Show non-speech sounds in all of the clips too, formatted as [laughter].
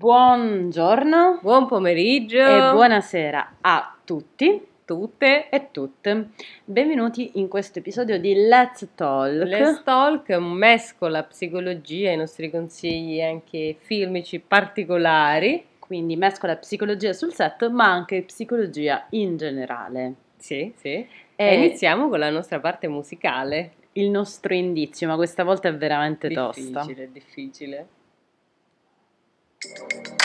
Buongiorno Buon pomeriggio e buonasera a tutti tutte. e tutte. Benvenuti in questo episodio di Let's Talk. Let's Talk mescola psicologia, i nostri consigli anche filmici particolari. Quindi mescola psicologia sul set, ma anche psicologia in generale. Sì, sì. E E iniziamo con la nostra parte musicale. il nostro indizio, ma questa volta è veramente tosta. Difficile, difficile. Thank you.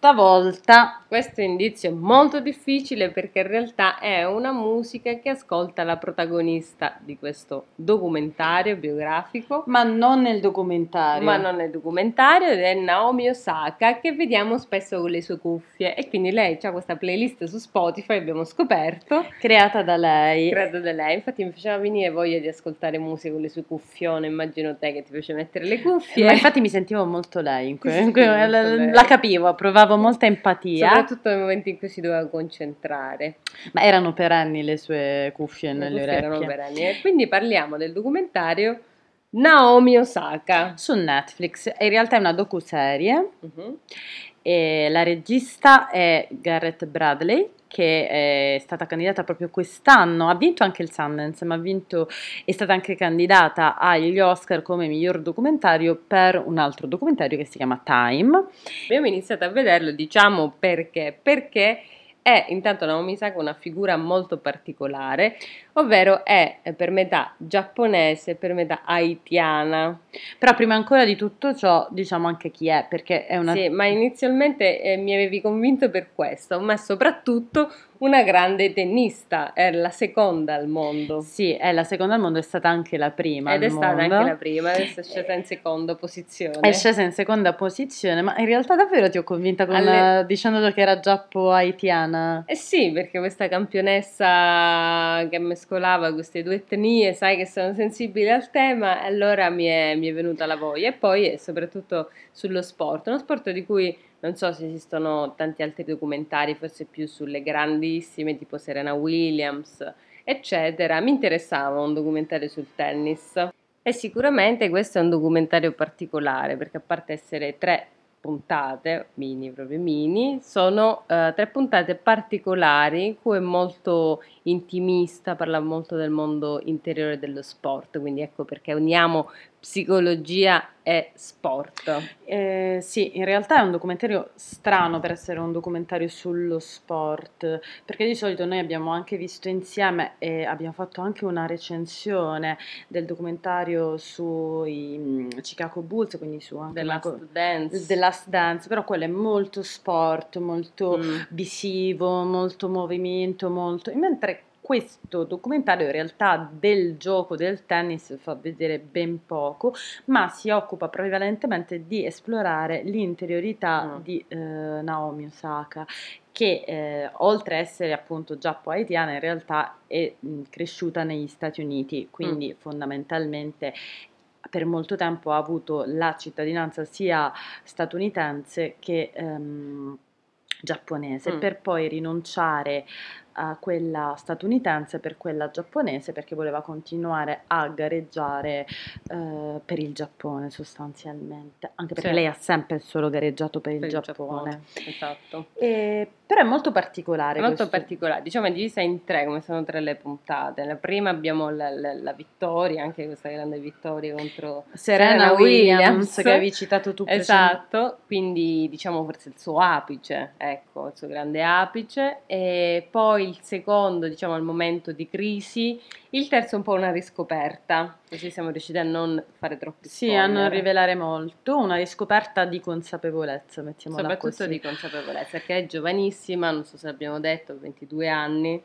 Questa volta Questo indizio è molto difficile perché in realtà è una musica che ascolta la protagonista di questo documentario biografico. ma non nel documentario. Ma non è documentario ed è Naomi Osaka che vediamo spesso con le sue cuffie e quindi lei ha questa playlist su Spotify, abbiamo scoperto, creata da lei. credo da lei, infatti mi faceva venire voglia di ascoltare musica con le sue cuffione, immagino te che ti piace mettere le cuffie. Ma infatti mi sentivo molto lei, in que- in que- la capivo, provavo molta empatia, Soprattutto nei momenti in cui si doveva concentrare. ma erano perenni le sue cuffie Le nelle cuffie erano orecchie. per anni. E quindi parliamo del documentario Naomi Osaka. Su Netflix, in realtà è una docuserie Mhm. e la regista è Garrett Bradley che è stata candidata proprio quest'anno, ha vinto anche il Sundance, ma ha vinto, è stata anche candidata agli Oscar come miglior documentario per un altro documentario che si chiama Time. Abbiamo iniziato a vederlo, diciamo perché? Perché è intanto Naomi Osaka una figura molto particolare, ovvero è per metà giapponese, per metà haitiana. Però prima ancora di tutto ciò diciamo anche chi è, perché è una... Sì, ma inizialmente eh, mi avevi convinto per questo, ma soprattutto una grande tennista, è la seconda al mondo. Sì, è la seconda al mondo, è stata anche la prima Ed è stata mondo. anche la prima, adesso è scesa in seconda posizione. È scesa in seconda posizione, ma in realtà davvero ti ho convinta con, Alle- eh, dicendo che era giappo haitiana. Eh sì, perché questa campionessa che mescolava queste due etnie, sai che sono sensibili al tema, allora mi è, mi è venuta la voglia. E poi, e soprattutto sullo sport, uno sport di cui non so se esistono tanti altri documentari, forse più sulle grandissime, tipo Serena Williams, eccetera. Mi interessava un documentario sul tennis. E sicuramente questo è un documentario particolare, perché a parte essere tre puntate, mini, proprio mini, sono eh, tre puntate particolari in cui è molto intimista, parla molto del mondo interiore dello sport, quindi ecco perché uniamo psicologia e sport. Eh, sì, in realtà è un documentario strano per essere un documentario sullo sport, perché di solito noi abbiamo anche visto insieme e abbiamo fatto anche una recensione del documentario sui mm, Chicago Bulls, quindi su The Last co- Dance. The Last Dance, però quello è molto sport, molto Mm. visivo, molto movimento, molto... Mentre questo documentario in realtà del gioco del tennis fa vedere ben poco, ma si occupa prevalentemente di esplorare l'interiorità Mm. di eh, Naomi Osaka che eh, oltre a essere appunto giappo-haitiana in realtà è mh, cresciuta negli Stati Uniti, quindi fondamentalmente per molto tempo ha avuto la cittadinanza sia statunitense che ehm, giapponese, Mm. per poi rinunciare a quella statunitense per quella giapponese perché voleva continuare a gareggiare eh, per il Giappone sostanzialmente, anche perché Sì. lei ha sempre solo gareggiato per il Per il Giappone. Esatto. E- però è molto particolare. È molto questo. particolare, diciamo è divisa in tre, come sono tre le puntate. La prima abbiamo la, la- la vittoria, anche questa grande vittoria contro Serena Serena Williams, Williams. che avevi citato tu Esatto, quindi diciamo forse il suo apice, ecco, il suo grande apice. E poi il secondo, diciamo, al momento di crisi. Il terzo è un po' una riscoperta, così siamo riusciti a non fare troppi Sì, spoiler. a non rivelare molto, una riscoperta di consapevolezza, mettiamola Soprattutto così. di consapevolezza, perché è giovanissima, non so se l'abbiamo detto, 22 anni.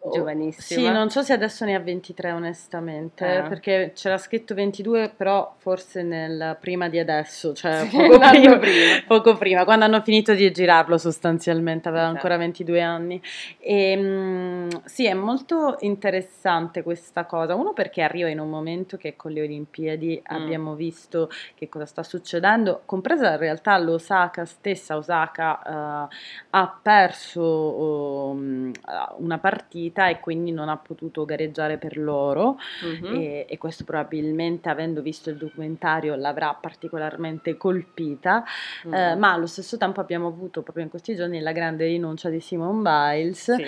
Oh, giovanissima. Sì, non so se adesso ne ha 23 onestamente, Ah. perché c'era scritto 22, però forse nel prima di adesso, cioè Sì, poco [laughs] prima, prima. poco prima, quando hanno finito di girarlo sostanzialmente, aveva Esatto. ancora 22 anni. E, mm, sì, è molto interessante questa cosa, uno perché arriva in un momento che con le Olimpiadi Mm. abbiamo visto che cosa sta succedendo, compresa in realtà l'Osaka stessa, Osaka eh, ha perso um, una partita e quindi non ha potuto gareggiare per loro Mhm. e, e questo probabilmente avendo visto il documentario l'avrà particolarmente colpita, Mm. eh, ma allo stesso tempo abbiamo avuto proprio in questi giorni la grande rinuncia di Simone Biles Sì.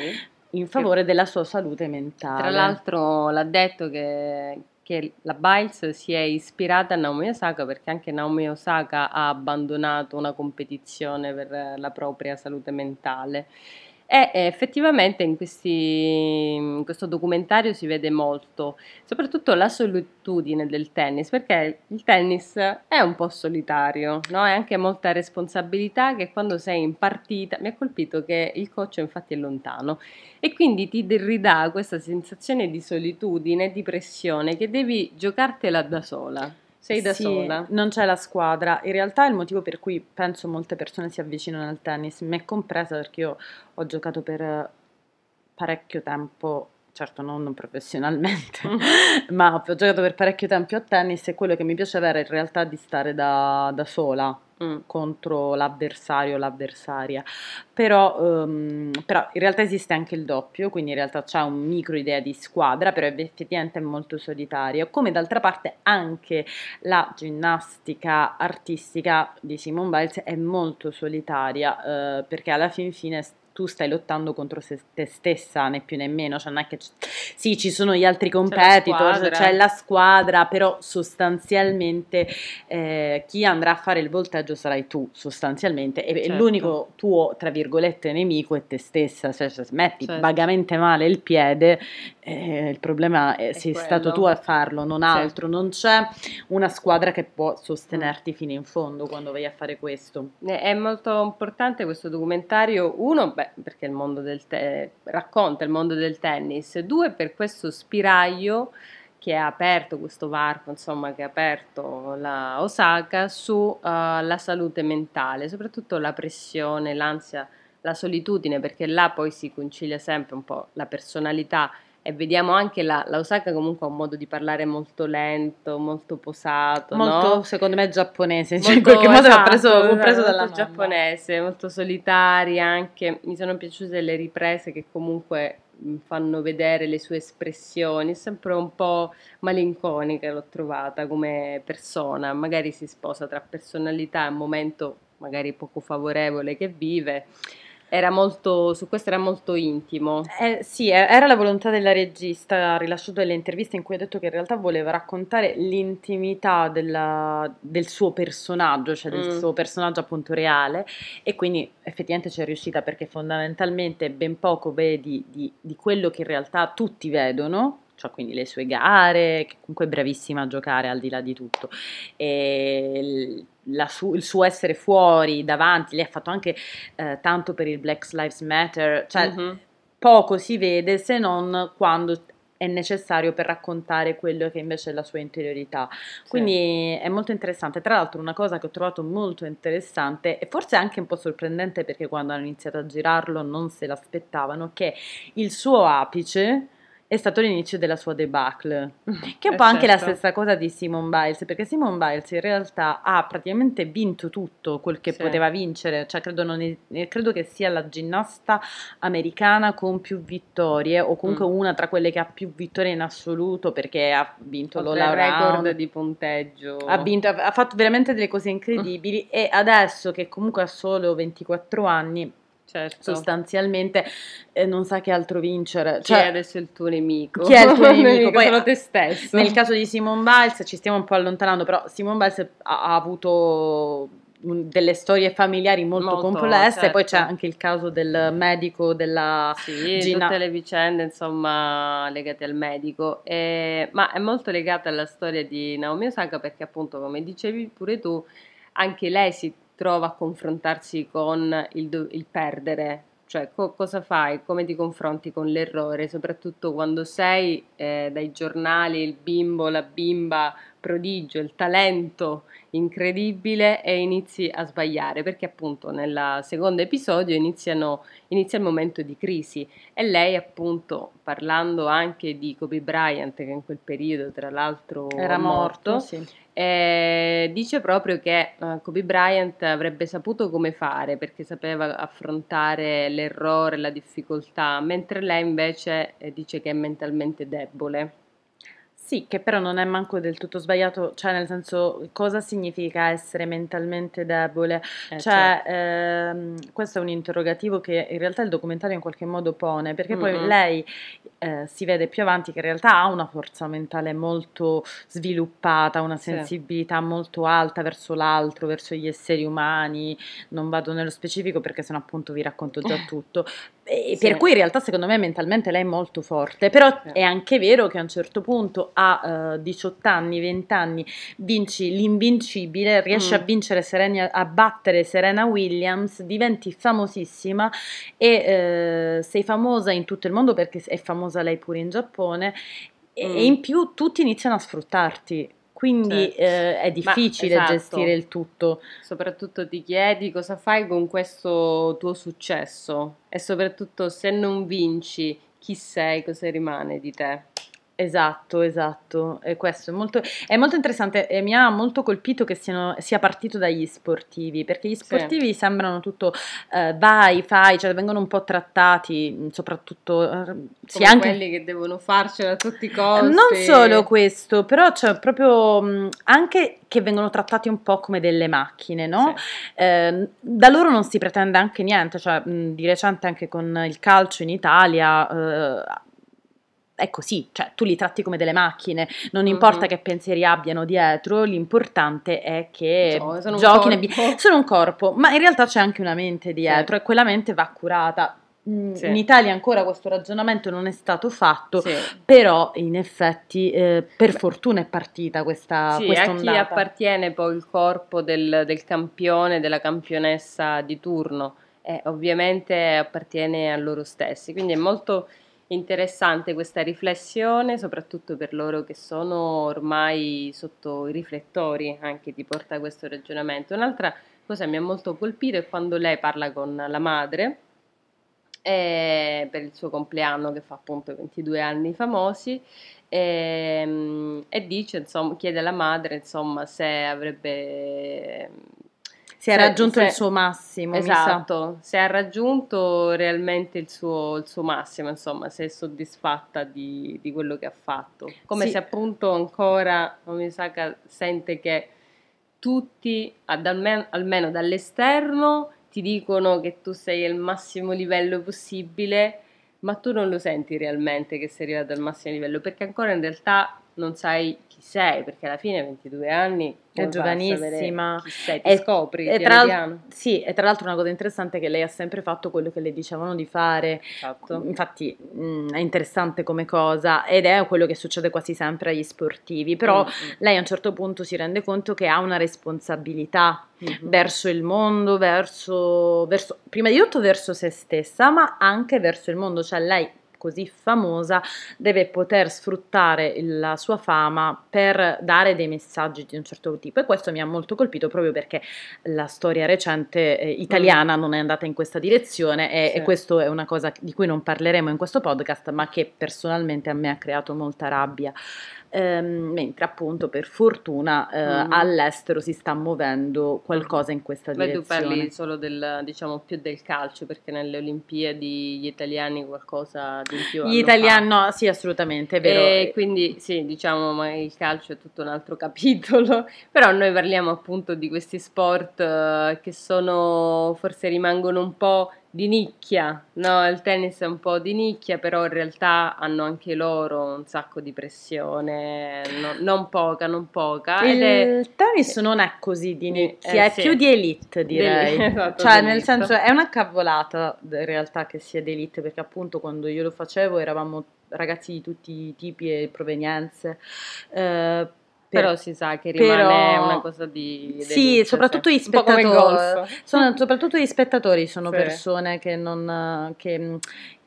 in favore della sua salute mentale. Tra l'altro l'ha detto che, che la Biles si è ispirata a Naomi Osaka perché anche Naomi Osaka ha abbandonato una competizione per la propria salute mentale. E effettivamente in, questi- in questo documentario si vede molto, soprattutto la solitudine del tennis, perché il tennis è un po' solitario, no? È anche molta responsabilità che quando sei in partita, mi ha colpito che il coach infatti è lontano, e quindi ti ridà questa sensazione di solitudine, di pressione, che devi giocartela da sola. Sei da Sì, sola. Non c'è la squadra. In realtà il motivo per cui penso molte persone si avvicinano al tennis, me compresa perché io ho giocato per eh, parecchio tempo, certo non professionalmente, [laughs] ma ho giocato per parecchio tempo a tennis e quello che mi piaceva era in realtà di stare da, da sola Mm. contro l'avversario o l'avversaria. Però, ehm, però in realtà esiste anche il doppio, quindi in realtà c'è un micro idea di squadra, però effettivamente è molto solitario. Come d'altra parte anche la ginnastica artistica di Simone Biles è molto solitaria, eh, perché alla fin fine tu stai lottando contro se- te stessa, né più né meno, cioè non è che c- sì, ci sono gli altri competitor, squadra. c'è la squadra, però sostanzialmente eh, chi andrà a fare il volteggio sarai tu, sostanzialmente, e, Certo. l'unico tuo, tra virgolette, nemico è te stessa, cioè se metti Certo. vagamente male il piede, eh, il problema è, È sei quello. stato tu a farlo, non altro, non c'è una squadra che può sostenerti fino in fondo quando vai a fare questo. È molto importante questo documentario, uno, beh, perché il mondo del te- racconta il mondo del tennis, due, per questo spiraglio che ha aperto questo varco, insomma, che ha aperto la Osaka sulla salute mentale, soprattutto la pressione, l'ansia, la solitudine, perché là poi si concilia sempre un po' la personalità e vediamo anche la, la Osaka comunque ha un modo di parlare molto lento, molto posato, Molto, no? secondo me, giapponese, cioè in Molto- qualche modo esatto, preso, l'ho preso esatto, dalla molto giapponese, molto solitaria anche. Mi sono piaciute le riprese che comunque fanno vedere le sue espressioni, sempre un po' malinconica l'ho trovata come persona, magari si sposa tra personalità e un momento magari poco favorevole che vive. Era molto, su questo era molto intimo. Eh, sì, era la volontà della regista, ha rilasciato delle interviste in cui ha detto che in realtà voleva raccontare l'intimità della- del suo personaggio, cioè del Mm. suo personaggio appunto reale e quindi effettivamente ci è riuscita perché fondamentalmente ben poco vedi di, di quello che in realtà tutti vedono, cioè quindi le sue gare, che comunque è bravissima a giocare al di là di tutto, su- il suo essere fuori, davanti, lei ha fatto anche eh, tanto per il Black Lives Matter, cioè Mhm. poco si vede se non quando è necessario per raccontare quello che invece è la sua interiorità. Quindi è molto interessante. Tra l'altro, una cosa che ho trovato molto interessante e forse anche un po' sorprendente perché quando hanno iniziato a girarlo non se l'aspettavano, che il suo apice è stato l'inizio della sua debacle. Che è un Eh, po' anche la certo. stessa cosa di Simone Biles, perché Simone Biles in realtà ha praticamente vinto tutto quel che Sì. poteva vincere, cioè credo, non es- eh, credo che sia la ginnasta americana con più vittorie, o comunque Mm. una tra quelle che ha più vittorie in assoluto, perché ha vinto Oltre l'Ola record Round, di punteggio. ha, vinto- ha fatto veramente delle cose incredibili e adesso che comunque ha solo 24 anni, Certo. sostanzialmente eh, non sa che altro vincere. Chi Cioè, è adesso il tuo nemico? Chi è il tuo [laughs] nemico? Poi, Solo te stesso. Nel caso di Simone Biles ci stiamo un po' allontanando, però Simone Biles ha, ha avuto delle storie familiari molto, Molto, complesse, poi c'è certo. anche il caso del medico della Sì, Gina- tutte le vicende insomma legate al medico, E- ma è molto legata alla storia di Naomi Osaka perché appunto come dicevi pure tu, anche lei si trova a confrontarsi con il, do- il perdere, Cioè, co- cosa fai? Come ti confronti con l'errore? Soprattutto quando sei eh, dai giornali il bimbo, la bimba prodigio, il talento incredibile e inizi a sbagliare perché appunto nel secondo episodio iniziano, inizia il momento di crisi e lei appunto parlando anche di Kobe Bryant che in quel periodo tra l'altro era morto, morto sì. Eh, dice proprio che uh, Kobe Bryant avrebbe saputo come fare perché sapeva affrontare l'errore, la difficoltà, mentre lei invece eh, dice che è mentalmente debole. Sì, che però non è manco del tutto sbagliato, cioè nel senso cosa significa essere mentalmente debole? Eh, cioè, certo. ehm, questo è un interrogativo che in realtà il documentario in qualche modo pone, perché poi mm-hmm. lei eh, si vede più avanti che in realtà ha una forza mentale molto sviluppata, una sensibilità sì. molto alta verso l'altro, verso gli esseri umani, non vado nello specifico perché sennò appunto vi racconto già [laughs] tutto, e sì. Per cui in realtà secondo me mentalmente lei è molto forte, però sì. è anche vero che a un certo punto a uh, 18 anni, 20 anni vinci l'invincibile, riesci mm. a vincere Serena, a battere Serena Williams, diventi famosissima e uh, sei famosa in tutto il mondo perché è famosa lei pure in Giappone mm. e in più tutti iniziano a sfruttarti quindi certo. eh, è difficile esatto. gestire il tutto. Soprattutto ti chiedi cosa fai con questo tuo successo e soprattutto se non vinci, chi sei, cosa rimane di te. Esatto, esatto, e questo è molto, è molto interessante e mi ha molto colpito che siano, sia partito dagli sportivi, perché gli sportivi sì. sembrano tutto eh, vai, fai, cioè vengono un po' trattati, soprattutto eh, sì, anche quelli che devono farcela a tutti i costi. Non solo questo, però c'è proprio mh, anche che vengono trattati un po' come delle macchine, no? Sì. Eh, da loro non si pretende anche niente, cioè mh, di recente anche con il calcio in Italia eh, è così, cioè tu li tratti come delle macchine, non importa mm-hmm. che pensieri abbiano dietro, l'importante è che no, sono giochino, un sono un corpo, ma in realtà c'è anche una mente dietro sì. e quella mente va curata. Mm, sì. In Italia ancora questo ragionamento non è stato fatto, sì. però in effetti eh, per fortuna è partita questa sì, a chi appartiene poi il corpo del, del campione, della campionessa di turno, eh, ovviamente appartiene a loro stessi, quindi è molto interessante questa riflessione, soprattutto per loro che sono ormai sotto i riflettori, anche ti porta a questo ragionamento. Un'altra cosa mi ha molto colpito è quando lei parla con la madre eh, per il suo compleanno che fa appunto 22 anni famosi e, ehm, e dice, insomma, chiede alla madre insomma se avrebbe si è se, raggiunto se, il suo massimo. Esatto, se ha raggiunto realmente il suo, il suo, massimo, insomma, se è soddisfatta di, di quello che ha fatto. Come sì. se appunto ancora Omisaka sente che tutti, almeno, almeno dall'esterno, ti dicono che tu sei al massimo livello possibile, ma tu non lo senti realmente che sei arrivato al massimo livello, perché ancora in realtà non sai chi sei, perché alla fine 22 anni è giovanissima. Chi sei, ti e, scopri. E tra, sì, e tra l'altro una cosa interessante è che lei ha sempre fatto quello che le dicevano di fare. Esatto. Infatti mh, mm, è interessante come cosa ed è quello che succede quasi sempre agli sportivi. Però mm-hmm. lei a un certo punto si rende conto che ha una responsabilità mm-hmm. verso il mondo, verso, verso, prima di tutto verso se stessa, ma anche verso il mondo. Cioè lei così famosa deve poter sfruttare la sua fama per dare dei messaggi di un certo tipo e questo mi ha molto colpito proprio perché la storia recente eh, italiana mm. non è andata in questa direzione e, sì. e questo è una cosa di cui non parleremo in questo podcast ma che personalmente a me ha creato molta rabbia ehm, mentre appunto per fortuna eh, mm. all'estero si sta muovendo qualcosa in questa Beh, direzione. tu parli solo del, diciamo, più del calcio perché nelle Olimpiadi gli italiani qualcosa di più Gli italiani, no, sì assolutamente, è vero. E quindi sì, diciamo, ma il calcio è tutto un altro [laughs] capitolo, però noi parliamo appunto di questi sport uh, che sono, forse rimangono un po' di nicchia, no? Il tennis è un po' di nicchia, però in realtà hanno anche loro un sacco di pressione, no, non poca, non poca. Il è... tennis non è così di nicchia, eh, è sì. più di elite direi. Di, [laughs] esatto, cioè, nel senso, è una cavolata in realtà che sia di elite, perché appunto quando io lo facevo eravamo ragazzi di tutti i tipi e provenienze. Eh, Però si sa che rimane però- una cosa di... Sì, d'elite, soprattutto sì. gli spettatori. Sono- soprattutto gli spettatori sono Sì. persone che non che,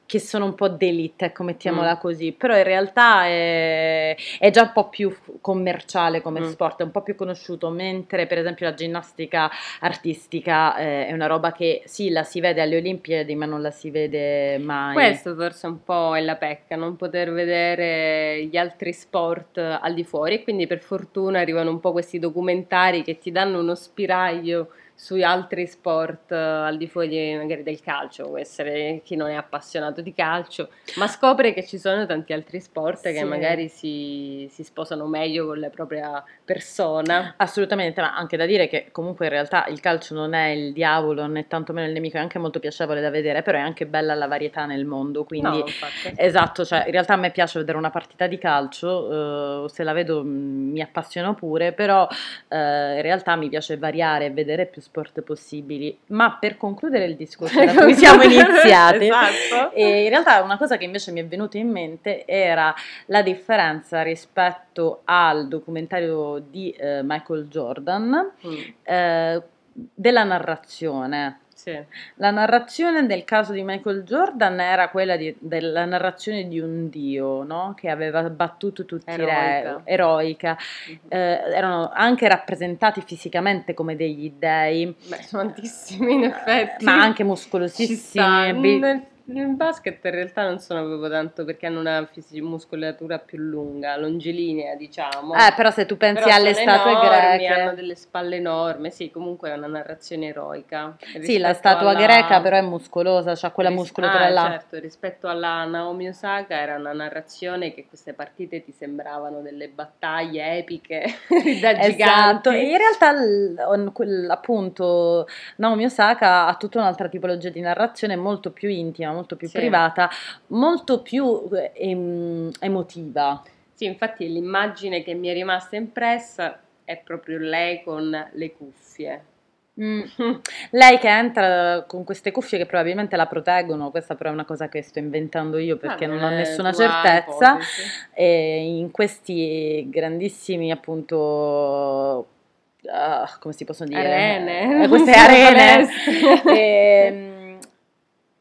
che sono un po' d'elite, ecco, mettiamola Mm. così, però in realtà è, è già un po' più commerciale come Mm. sport, è un po' più conosciuto, mentre per esempio la ginnastica artistica eh, è una roba che sì, la si vede alle Olimpiadi, ma non la si vede mai. Questo forse un po' è la pecca, non poter vedere gli altri sport al di fuori e quindi per fortuna arrivano un po' questi documentari che ti danno uno spiraglio sui altri sport eh, al di fuori magari del calcio, può essere chi non è appassionato di calcio, ma scopre che ci sono tanti altri sport che Sì. magari si, si sposano meglio con la propria persona. Assolutamente, ma anche da dire che comunque in realtà il calcio non è il diavolo né tantomeno il nemico, è anche molto piacevole da vedere, però è anche bella la varietà nel mondo, quindi No, esatto, cioè in realtà a me piace vedere una partita di calcio, eh, se la vedo mh, mi appassiono pure, però eh, in realtà mi piace variare e vedere più sport possibili. Ma per concludere il [laughs] discorso da cui siamo iniziati, Esatto. e in realtà una cosa che invece mi è venuta in mente era la differenza rispetto al documentario di eh, Michael Jordan Mm, eh, della narrazione. Sì. La narrazione nel caso di Michael Jordan era quella di- della narrazione di un dio, no? Che aveva battuto tutti i re, Eroica. eroica. Eh, erano anche rappresentati fisicamente come degli dei, Beh, sono tantissimi in effetti. ma anche Ci muscolosissimi. sta. bi- Nel, basket in realtà non sono proprio tanto perché hanno una fisi- muscolatura più lunga, longilinea, diciamo. Eh, però se tu pensi Però alle statue enormi, greche, hanno delle spalle enormi, sì, comunque è una narrazione eroica. sì, la statua alla- greca però è muscolosa, c'ha quella ris- muscolatura ah, là. certo, rispetto alla Naomi Osaka era una narrazione che queste partite ti sembravano delle battaglie epiche [laughs] da Esatto, giganti. in realtà appunto Naomi Osaka ha tutta un'altra tipologia di narrazione molto più intima, molto più Sì. privata, molto più eh, em- emotiva. Sì, infatti l'immagine che mi è rimasta impressa è proprio lei con le cuffie. Mm. Lei che entra con queste cuffie che probabilmente la proteggono, questa però è una cosa che sto inventando io perché Ah, non ho è nessuna certezza. E in questi grandissimi appunto ah, come si possono dire Arene. Eh, queste arene [laughs] palestre.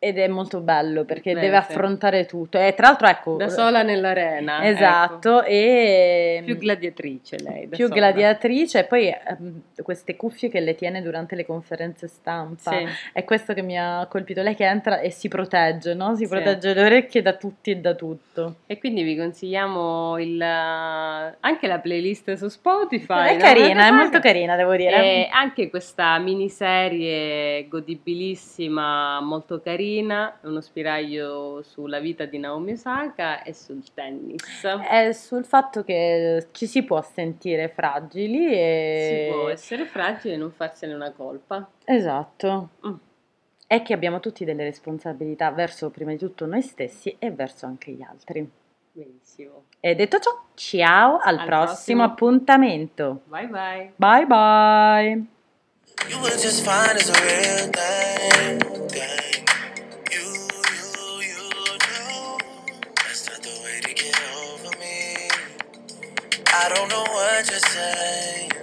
Ed è molto bello perché Beh, deve sì. affrontare tutto e tra l'altro ecco Da sola nell'arena. esatto e ecco. Più gladiatrice lei. più sola. gladiatrice e poi ehm, queste cuffie che le tiene durante le conferenze stampa Sì. è questo che mi ha colpito lei che entra e si protegge no? si Sì. protegge le orecchie da tutti e da tutto E quindi vi consigliamo il, anche la playlist su Spotify. è no? carina, è molto carina, devo dire. E anche questa miniserie godibilissima, molto carina, uno spiraglio sulla vita di Naomi Osaka e sul tennis. È sul fatto che ci si può sentire fragili e... Si può essere fragile e non farsene una colpa. Esatto. Mm. È che abbiamo tutti delle responsabilità verso prima di tutto noi stessi e verso anche gli altri. Benissimo. E detto ciò, ciao al, Al prossimo prossimo. appuntamento. Bye bye. Bye bye. You were just fine as a real thing. I don't know what you're saying.